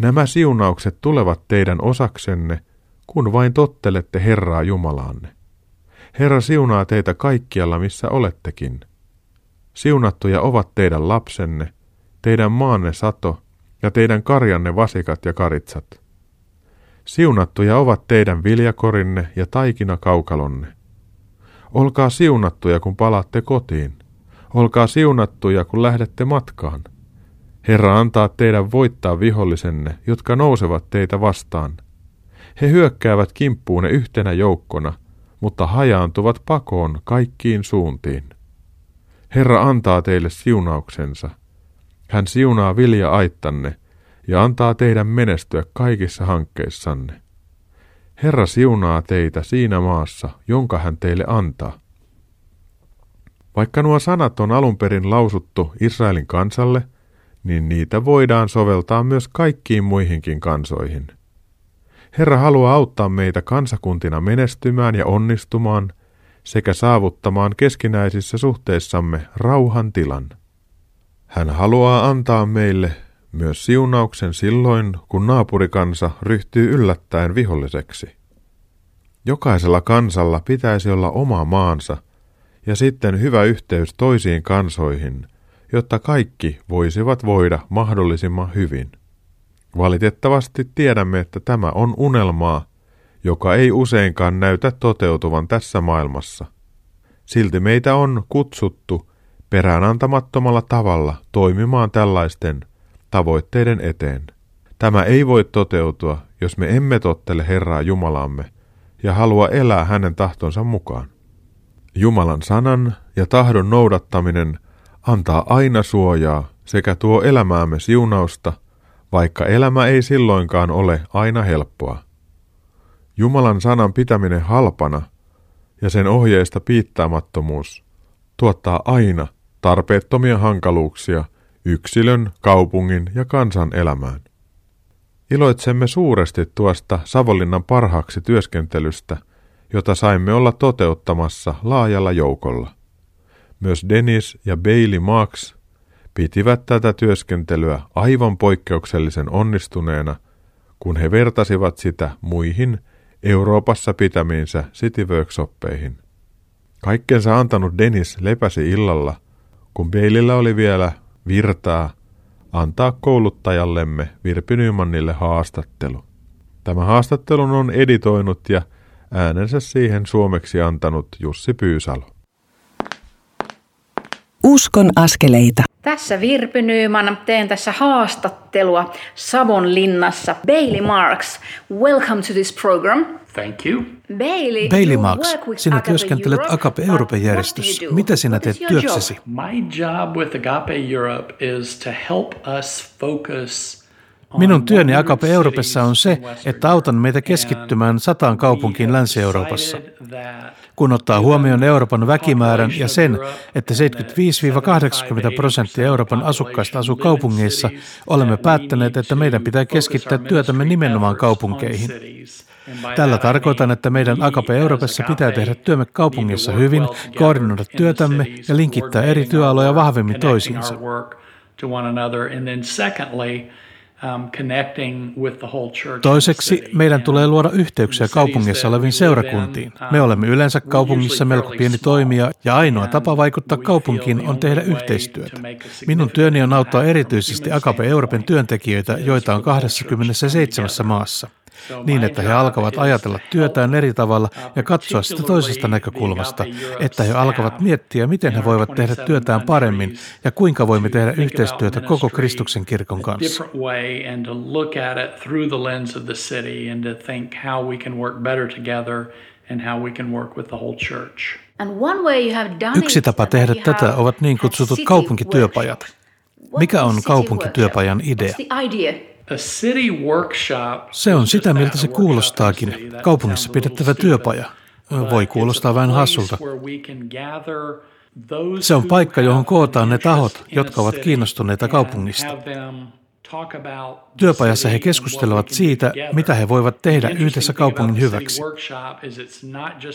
Nämä siunaukset tulevat teidän osaksenne, kun vain tottelette Herraa Jumalaanne. Herra siunaa teitä kaikkialla, missä olettekin. Siunattuja ovat teidän lapsenne, teidän maanne sato ja teidän karjanne vasikat ja karitsat. Siunattuja ovat teidän viljakorinne ja taikina kaukalonne. Olkaa siunattuja, kun palaatte kotiin. Olkaa siunattuja, kun lähdette matkaan. Herra antaa teidän voittaa vihollisenne, jotka nousevat teitä vastaan. He hyökkäävät kimppuune yhtenä joukkona, mutta hajaantuvat pakoon kaikkiin suuntiin. Herra antaa teille siunauksensa. Hän siunaa vilja aittanne ja antaa teidän menestyä kaikissa hankkeissanne. Herra siunaa teitä siinä maassa, jonka hän teille antaa. Vaikka nuo sanat on alun perin lausuttu Israelin kansalle, niin niitä voidaan soveltaa myös kaikkiin muihinkin kansoihin. Herra haluaa auttaa meitä kansakuntina menestymään ja onnistumaan sekä saavuttamaan keskinäisissä suhteissamme rauhan tilan. Hän haluaa antaa meille myös siunauksen silloin, kun naapurikansa ryhtyy yllättäen viholliseksi. Jokaisella kansalla pitäisi olla oma maansa ja sitten hyvä yhteys toisiin kansoihin, jotta kaikki voisivat voida mahdollisimman hyvin. Valitettavasti tiedämme, että tämä on unelmaa, joka ei useinkaan näytä toteutuvan tässä maailmassa. Silti meitä on kutsuttu peräänantamattomalla tavalla toimimaan tällaisten tavoitteiden eteen. Tämä ei voi toteutua, jos me emme tottele Herraa Jumalamme ja halua elää hänen tahtonsa mukaan. Jumalan sanan ja tahdon noudattaminen antaa aina suojaa sekä tuo elämäämme siunausta, vaikka elämä ei silloinkaan ole aina helppoa. Jumalan sanan pitäminen halpana ja sen ohjeista piittaamattomuus tuottaa aina tarpeettomia hankaluuksia yksilön, kaupungin ja kansan elämään. Iloitsemme suuresti tuosta Savonlinnan parhaaksi työskentelystä, jota saimme olla toteuttamassa laajalla joukolla. Myös Dennis ja Bailey Marks pitivät tätä työskentelyä aivan poikkeuksellisen onnistuneena, kun he vertasivat sitä muihin Euroopassa pitämiinsä City. Kaikkensa antanut Dennis lepäsi illalla, kun Beilillä oli vielä virtaa antaa kouluttajallemme Virpi Nymannille haastattelu. Tämä haastattelun on editoinut ja äänensä siihen suomeksi antanut Jussi Pyysalo. Uskon askeleita. Tässä Virpi Nyman, teen tässä haastattelua Savonlinnassa. Bailey Marks, welcome to this program. Thank you. Bailey, Bailey you Marks, work with sinä työskentelet. Agape Euroopan järjestössä. Mitä sinä teet työksesi? My job with Agape Europe is to help us focus Minun työni 100 Agape Euroopassa on se, että autan meitä keskittymään sataan kaupunkiin Länsi-Euroopassa. Kun ottaa huomioon Euroopan väkimäärän ja sen, että and the 75-80 prosenttia 75-80% Euroopan asukkaista asuu kaupungeissa, olemme päättäneet, että meidän pitää keskittää työtämme nimenomaan kaupunkeihin. Tällä tarkoitan, että meidän as Euroopassa pitää tehdä työmme work hyvin, koordinoida työtämme ja linkittää eri työaloja vahvemmin toisiinsa. to one another. And then secondly, um, Toiseksi meidän tulee luoda yhteyksiä we oleviin seurakuntiin. in, Me um, olemme yleensä kaupungissa melko pieni toimija ja ainoa tapa vaikuttaa kaupunkiin on tehdä yhteistyötä. Minun työni on auttaa erityisesti Agape Euroopan työntekijöitä, joita on for the whole church to come 27 together. maassa, niin my että he alkavat ajatella työtään eri tavalla uh, ja katsoa sitä toisesta näkökulmasta, että he alkavat miettiä, miten he voivat tehdä 27 työtään paremmin ja kuinka voimme tehdä yhteistyötä koko Kristuksen kirkon kanssa. Yksi tapa tehdä tätä ovat niin kutsutut city kaupunkityöpajat. Mikä on kaupunkityöpajan idea? Se on sitä, miltä se kuulostaakin. Kaupungissa pidettävä työpaja. Voi kuulostaa vähän hassulta. Se on paikka, johon kootaan ne tahot, jotka ovat kiinnostuneita kaupungista. Työpajassa he keskustelevat siitä, mitä he voivat tehdä yhdessä kaupungin hyväksi.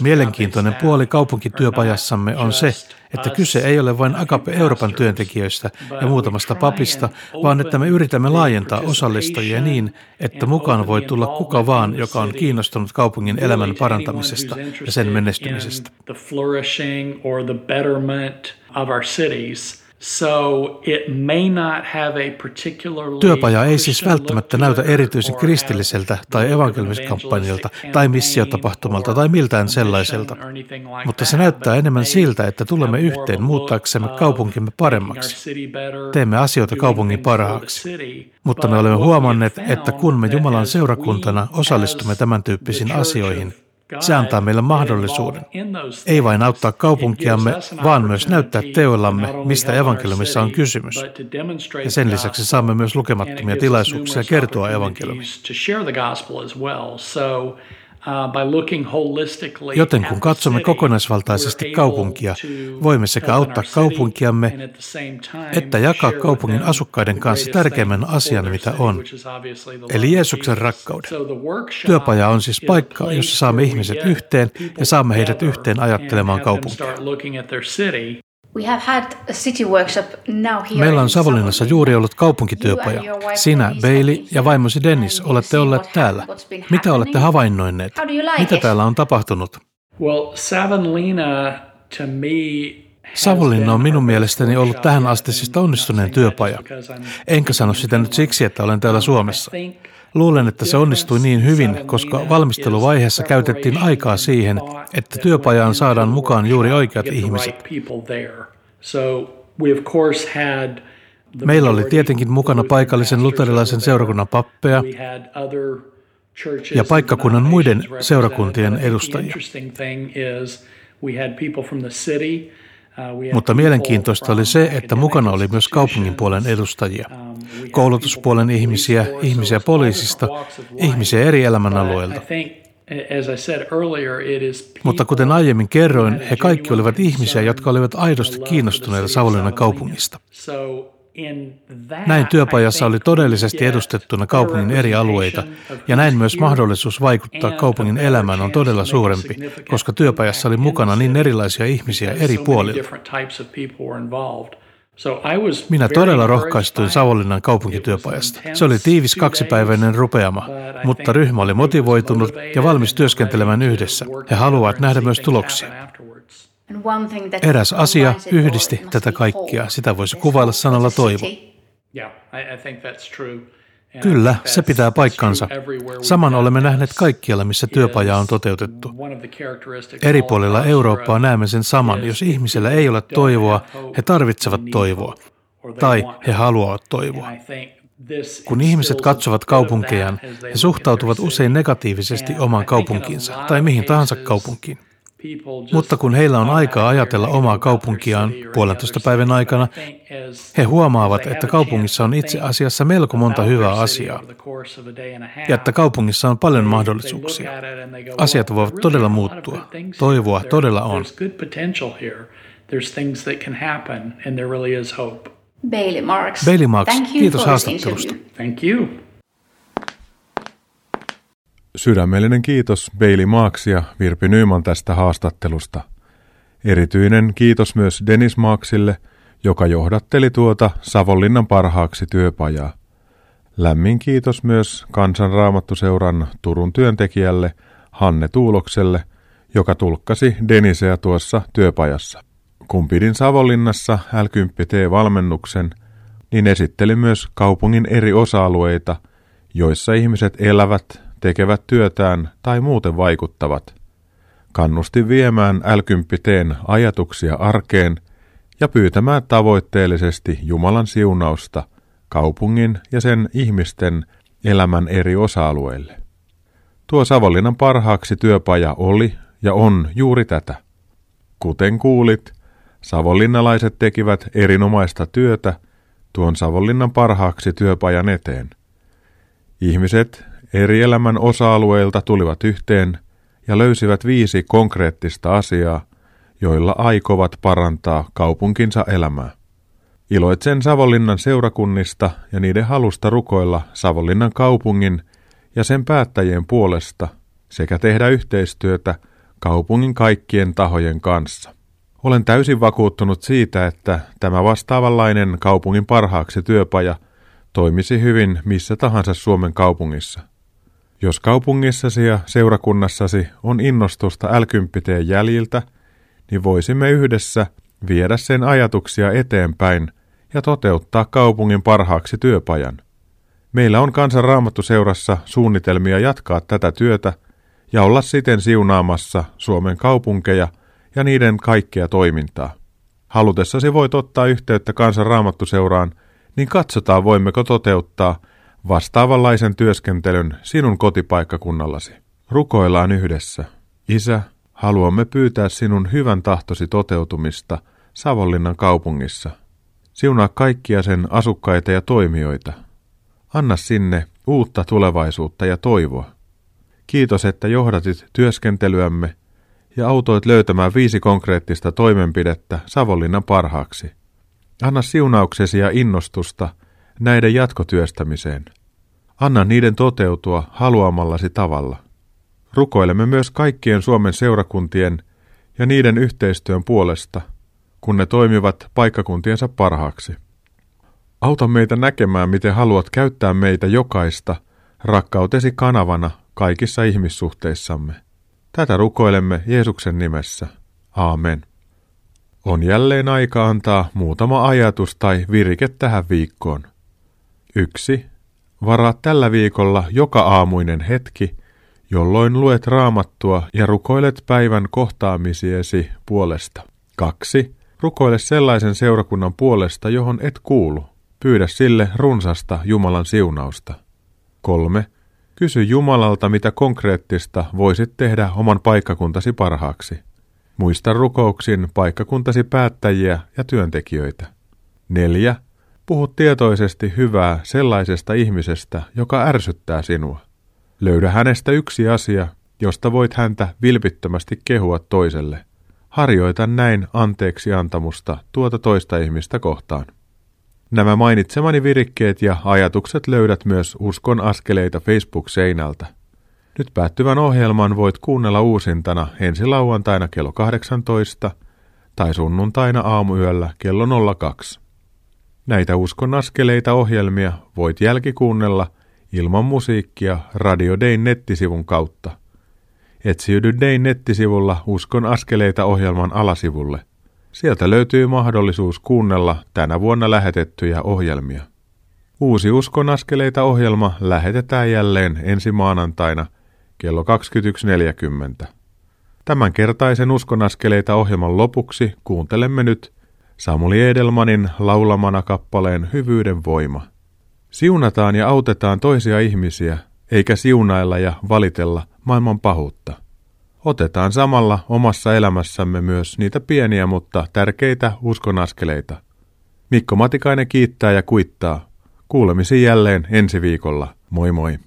Mielenkiintoinen puoli kaupunkityöpajassamme on se, että kyse ei ole vain Agape Euroopan työntekijöistä ja muutamasta papista, vaan että me yritämme laajentaa osallistujia niin, että mukaan voi tulla kuka vaan, joka on kiinnostunut kaupungin elämän parantamisesta ja sen menestymisestä. of our cities. Työpaja ei siis välttämättä näytä it erityisen kristilliseltä tai evankelmiskampanjalta tai missiotapahtumalta tai miltään sellaiselta, mutta se näyttää enemmän siltä, että tulemme yhteen muuttaaksemme kaupunkimme paremmaksi. Teemme asioita kaupungin parhaaksi. Mutta me olemme huomanneet, että kun me Jumalan seurakuntana osallistumme tämän tyyppisiin asioihin, se antaa meille mahdollisuuden ei vain auttaa kaupunkiamme, vaan myös näyttää teoillamme, mistä evankeliumissa on kysymys. Ja sen lisäksi saamme myös lukemattomia tilaisuuksia kertoa evankeliumia. Uh, Joten kun katsomme kokonaisvaltaisesti kaupunkia, voimme sekä auttaa kaupunkiamme että jakaa kaupungin asukkaiden kanssa tärkeimmän asian, mitä on, eli Jeesuksen rakkauden. Työpaja on siis paikka, jossa saamme ihmiset yhteen ja saamme heidät yhteen ajattelemaan kaupunkia. Meillä on Savonlinnassa juuri ollut kaupunkityöpaja. Sinä, Bailey ja vaimosi Dennis olette olleet täällä. Mitä olette havainnoineet? Mitä täällä on tapahtunut? Savonlinna on minun mielestäni ollut tähän asti siis onnistuneen työpaja. Enkä sano sitä nyt siksi, että olen täällä Suomessa. Luulen, että se onnistui niin hyvin, koska valmisteluvaiheessa käytettiin aikaa siihen, että työpajaan saadaan mukaan juuri oikeat ihmiset. Meillä oli tietenkin mukana paikallisen luterilaisen seurakunnan pappeja ja paikkakunnan muiden seurakuntien edustajia. Mutta mielenkiintoista oli se, että mukana oli myös kaupungin puolen edustajia, koulutuspuolen ihmisiä, ihmisiä poliisista, ihmisiä eri elämänalueilta. Mutta kuten aiemmin kerroin, he kaikki olivat ihmisiä, jotka olivat aidosti kiinnostuneita Savonlinnan kaupungista. Näin työpajassa oli todellisesti edustettuna kaupungin eri alueita, ja näin myös mahdollisuus vaikuttaa kaupungin elämään on todella suurempi, koska työpajassa oli mukana niin erilaisia ihmisiä eri puolilla. Minä todella rohkaistuin Savonlinnan kaupunkityöpajasta. Se oli tiivis kaksipäiväinen rupeama, mutta ryhmä oli motivoitunut ja valmis työskentelemään yhdessä. He haluavat nähdä myös tuloksia. Eräs asia yhdisti tätä kaikkia. Sitä voisi kuvailla sanalla toivo. Kyllä, se pitää paikkansa. Saman olemme nähneet kaikkialla, missä työpaja on toteutettu. Eri puolilla Eurooppaa näemme sen saman. Jos ihmisellä ei ole toivoa, he tarvitsevat toivoa. Tai he haluavat toivoa. Kun ihmiset katsovat kaupunkejaan, he suhtautuvat usein negatiivisesti omaan kaupunkiinsa tai mihin tahansa kaupunkiin. Mutta kun heillä on aikaa ajatella omaa kaupunkiaan puolentoista päivän aikana, he huomaavat, että kaupungissa on itse asiassa melko monta hyvää asiaa ja että kaupungissa on paljon mahdollisuuksia. Asiat voivat todella muuttua. Toivoa todella on. Bailey Marks, Bailey Marks kiitos haastattelusta. Thank you. Sydämellinen kiitos Bailey Marks ja Virpi Nyman tästä haastattelusta. Erityinen kiitos myös Dennis Maaksille, joka johdatteli tuota Savonlinnan parhaaksi työpajaa. Lämmin kiitos myös Kansanraamattuseuran Turun työntekijälle Hanne Tuulokselle, joka tulkkasi Deniseä tuossa työpajassa. Kun pidin Savonlinnassa L10T-valmennuksen, niin esittelin myös kaupungin eri osa-alueita, joissa ihmiset elävät, tekevät työtään tai muuten vaikuttavat. Kannustin viemään l ajatuksia arkeen ja pyytämään tavoitteellisesti Jumalan siunausta kaupungin ja sen ihmisten elämän eri osa-alueille. Tuo Savonlinnan parhaaksi työpaja oli ja on juuri tätä. Kuten kuulit, savonlinnalaiset tekivät erinomaista työtä tuon Savonlinnan parhaaksi työpajan eteen. Ihmiset eri elämän osa-alueilta tulivat yhteen ja löysivät viisi konkreettista asiaa, joilla aikovat parantaa kaupunkinsa elämää. Iloitsen Savonlinnan seurakunnista ja niiden halusta rukoilla Savonlinnan kaupungin ja sen päättäjien puolesta sekä tehdä yhteistyötä kaupungin kaikkien tahojen kanssa. Olen täysin vakuuttunut siitä, että tämä vastaavanlainen kaupungin parhaaksi työpaja toimisi hyvin missä tahansa Suomen kaupungissa. Jos kaupungissasi ja seurakunnassasi on innostusta l jäljiltä, niin voisimme yhdessä viedä sen ajatuksia eteenpäin ja toteuttaa kaupungin parhaaksi työpajan. Meillä on kansanraamattuseurassa suunnitelmia jatkaa tätä työtä ja olla siten siunaamassa Suomen kaupunkeja ja niiden kaikkea toimintaa. Halutessasi voit ottaa yhteyttä kansanraamattuseuraan, niin katsotaan voimmeko toteuttaa vastaavanlaisen työskentelyn sinun kotipaikkakunnallasi. Rukoillaan yhdessä. Isä, haluamme pyytää sinun hyvän tahtosi toteutumista Savonlinnan kaupungissa. Siunaa kaikkia sen asukkaita ja toimijoita. Anna sinne uutta tulevaisuutta ja toivoa. Kiitos, että johdatit työskentelyämme ja autoit löytämään viisi konkreettista toimenpidettä Savonlinnan parhaaksi. Anna siunauksesi ja innostusta näiden jatkotyöstämiseen. Anna niiden toteutua haluamallasi tavalla. Rukoilemme myös kaikkien Suomen seurakuntien ja niiden yhteistyön puolesta, kun ne toimivat paikkakuntiensa parhaaksi. Auta meitä näkemään, miten haluat käyttää meitä jokaista rakkautesi kanavana kaikissa ihmissuhteissamme. Tätä rukoilemme Jeesuksen nimessä. Aamen. On jälleen aika antaa muutama ajatus tai virike tähän viikkoon. 1. Varaa tällä viikolla joka aamuinen hetki, jolloin luet raamattua ja rukoilet päivän kohtaamisiesi puolesta. 2. Rukoile sellaisen seurakunnan puolesta, johon et kuulu. Pyydä sille runsasta Jumalan siunausta. 3. Kysy Jumalalta, mitä konkreettista voisit tehdä oman paikkakuntasi parhaaksi. Muista rukouksin paikkakuntasi päättäjiä ja työntekijöitä. 4. Puhu tietoisesti hyvää sellaisesta ihmisestä, joka ärsyttää sinua. Löydä hänestä yksi asia, josta voit häntä vilpittömästi kehua toiselle. Harjoita näin anteeksi antamusta tuota toista ihmistä kohtaan. Nämä mainitsemani virikkeet ja ajatukset löydät myös Uskon askeleita Facebook-seinältä. Nyt päättyvän ohjelman voit kuunnella uusintana ensi lauantaina kello 18 tai sunnuntaina aamuyöllä kello 02. Näitä Uskon askeleita ohjelmia voit jälkikuunnella ilman musiikkia Radio Dayn nettisivun kautta. Etsiydy Dayn nettisivulla Uskon askeleita ohjelman alasivulle. Sieltä löytyy mahdollisuus kuunnella tänä vuonna lähetettyjä ohjelmia. Uusi Uskon askeleita ohjelma lähetetään jälleen ensi maanantaina kello 21.40. Tämänkertaisen Uskon askeleita ohjelman lopuksi kuuntelemme nyt Samuli Edelmanin laulamana kappaleen Hyvyyden voima. Siunataan ja autetaan toisia ihmisiä, eikä siunailla ja valitella maailman pahuutta. Otetaan samalla omassa elämässämme myös niitä pieniä, mutta tärkeitä uskonaskeleita. Mikko Matikainen kiittää ja kuittaa. Kuulemisiin jälleen ensi viikolla. Moi moi!